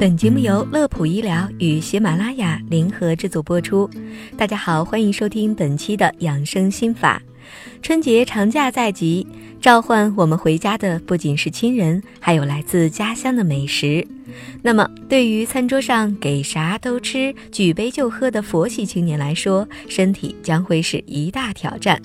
本节目由乐普医疗与喜马拉雅联合制作播出。大家好，欢迎收听本期的养生心法。春节长假在即，召唤我们回家的不仅是亲人，还有来自家乡的美食。那么，对于餐桌上给啥都吃、举杯就喝的佛系青年来说，身体将会是一大挑战。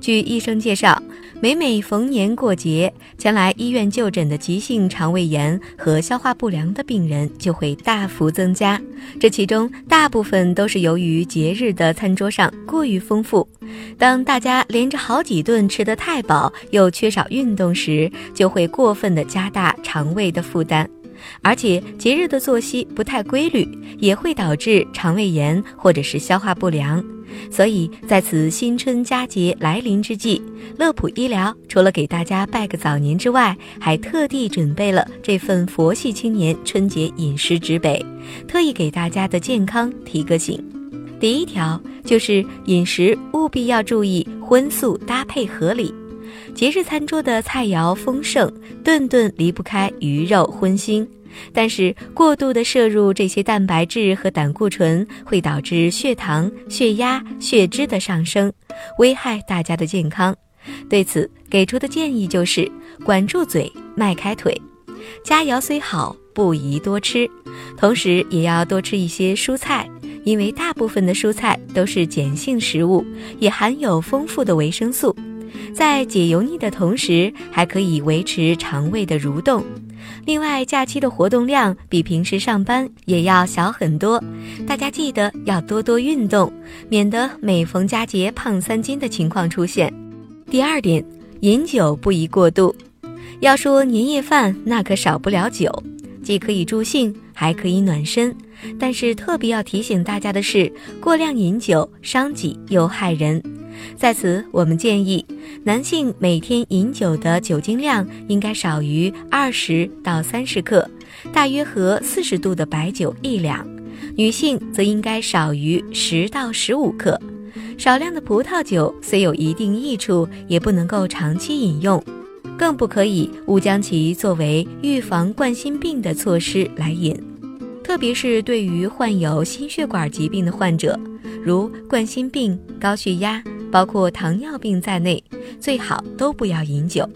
据医生介绍，每每逢年过节，前来医院就诊的急性肠胃炎和消化不良的病人就会大幅增加。这其中大部分都是由于节日的餐桌上过于丰富。当大家连着好几顿吃得太饱，又缺少运动时，就会过分的加大肠胃的负担。而且节日的作息不太规律，也会导致肠胃炎或者是消化不良。所以在此新春佳节来临之际，乐普医疗除了给大家拜个早年之外，还特地准备了这份佛系青年春节饮食指北，特意给大家的健康提个醒。第一条就是饮食务必要注意荤素搭配合理。节日餐桌的菜肴丰盛，顿顿离不开鱼肉荤腥。但是过度的摄入这些蛋白质和胆固醇，会导致血糖、血压、血脂的上升，危害大家的健康。对此给出的建议就是：管住嘴，迈开腿。佳肴虽好，不宜多吃，同时也要多吃一些蔬菜，因为大部分的蔬菜都是碱性食物，也含有丰富的维生素。在解油腻的同时，还可以维持肠胃的蠕动。另外，假期的活动量比平时上班也要小很多。大家记得要多多运动，免得每逢佳节胖三斤的情况出现。第二点，饮酒不宜过度。要说年夜饭，那可少不了酒，既可以助兴，还可以暖身。但是特别要提醒大家的是，过量饮酒伤己又害人。在此，我们建议男性每天饮酒的酒精量应该少于二十到三十克，大约和四十度的白酒一两；女性则应该少于十到十五克。少量的葡萄酒虽有一定益处，也不能够长期饮用，更不可以误将其作为预防冠心病的措施来饮。特别是对于患有心血管疾病的患者，如冠心病、高血压。包括糖尿病在内，最好都不要饮酒。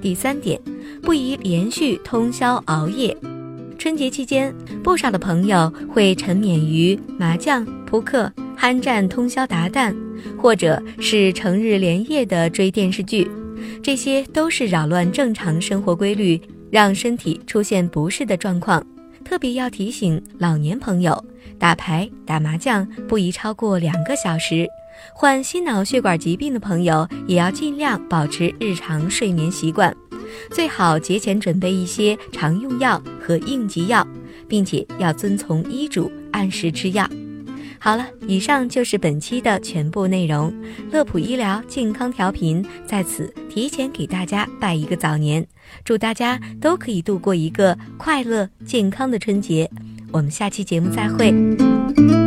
第三点，不宜连续通宵熬夜。春节期间，不少的朋友会沉湎于麻将、扑克、酣战通宵达旦，或者是成日连夜的追电视剧，这些都是扰乱正常生活规律，让身体出现不适的状况。特别要提醒老年朋友，打牌、打麻将不宜超过两个小时。患心脑血管疾病的朋友也要尽量保持日常睡眠习惯，最好节前准备一些常用药和应急药，并且要遵从医嘱按时吃药。好了，以上就是本期的全部内容。乐普医疗健康调频在此提前给大家拜一个早年，祝大家都可以度过一个快乐健康的春节。我们下期节目再会。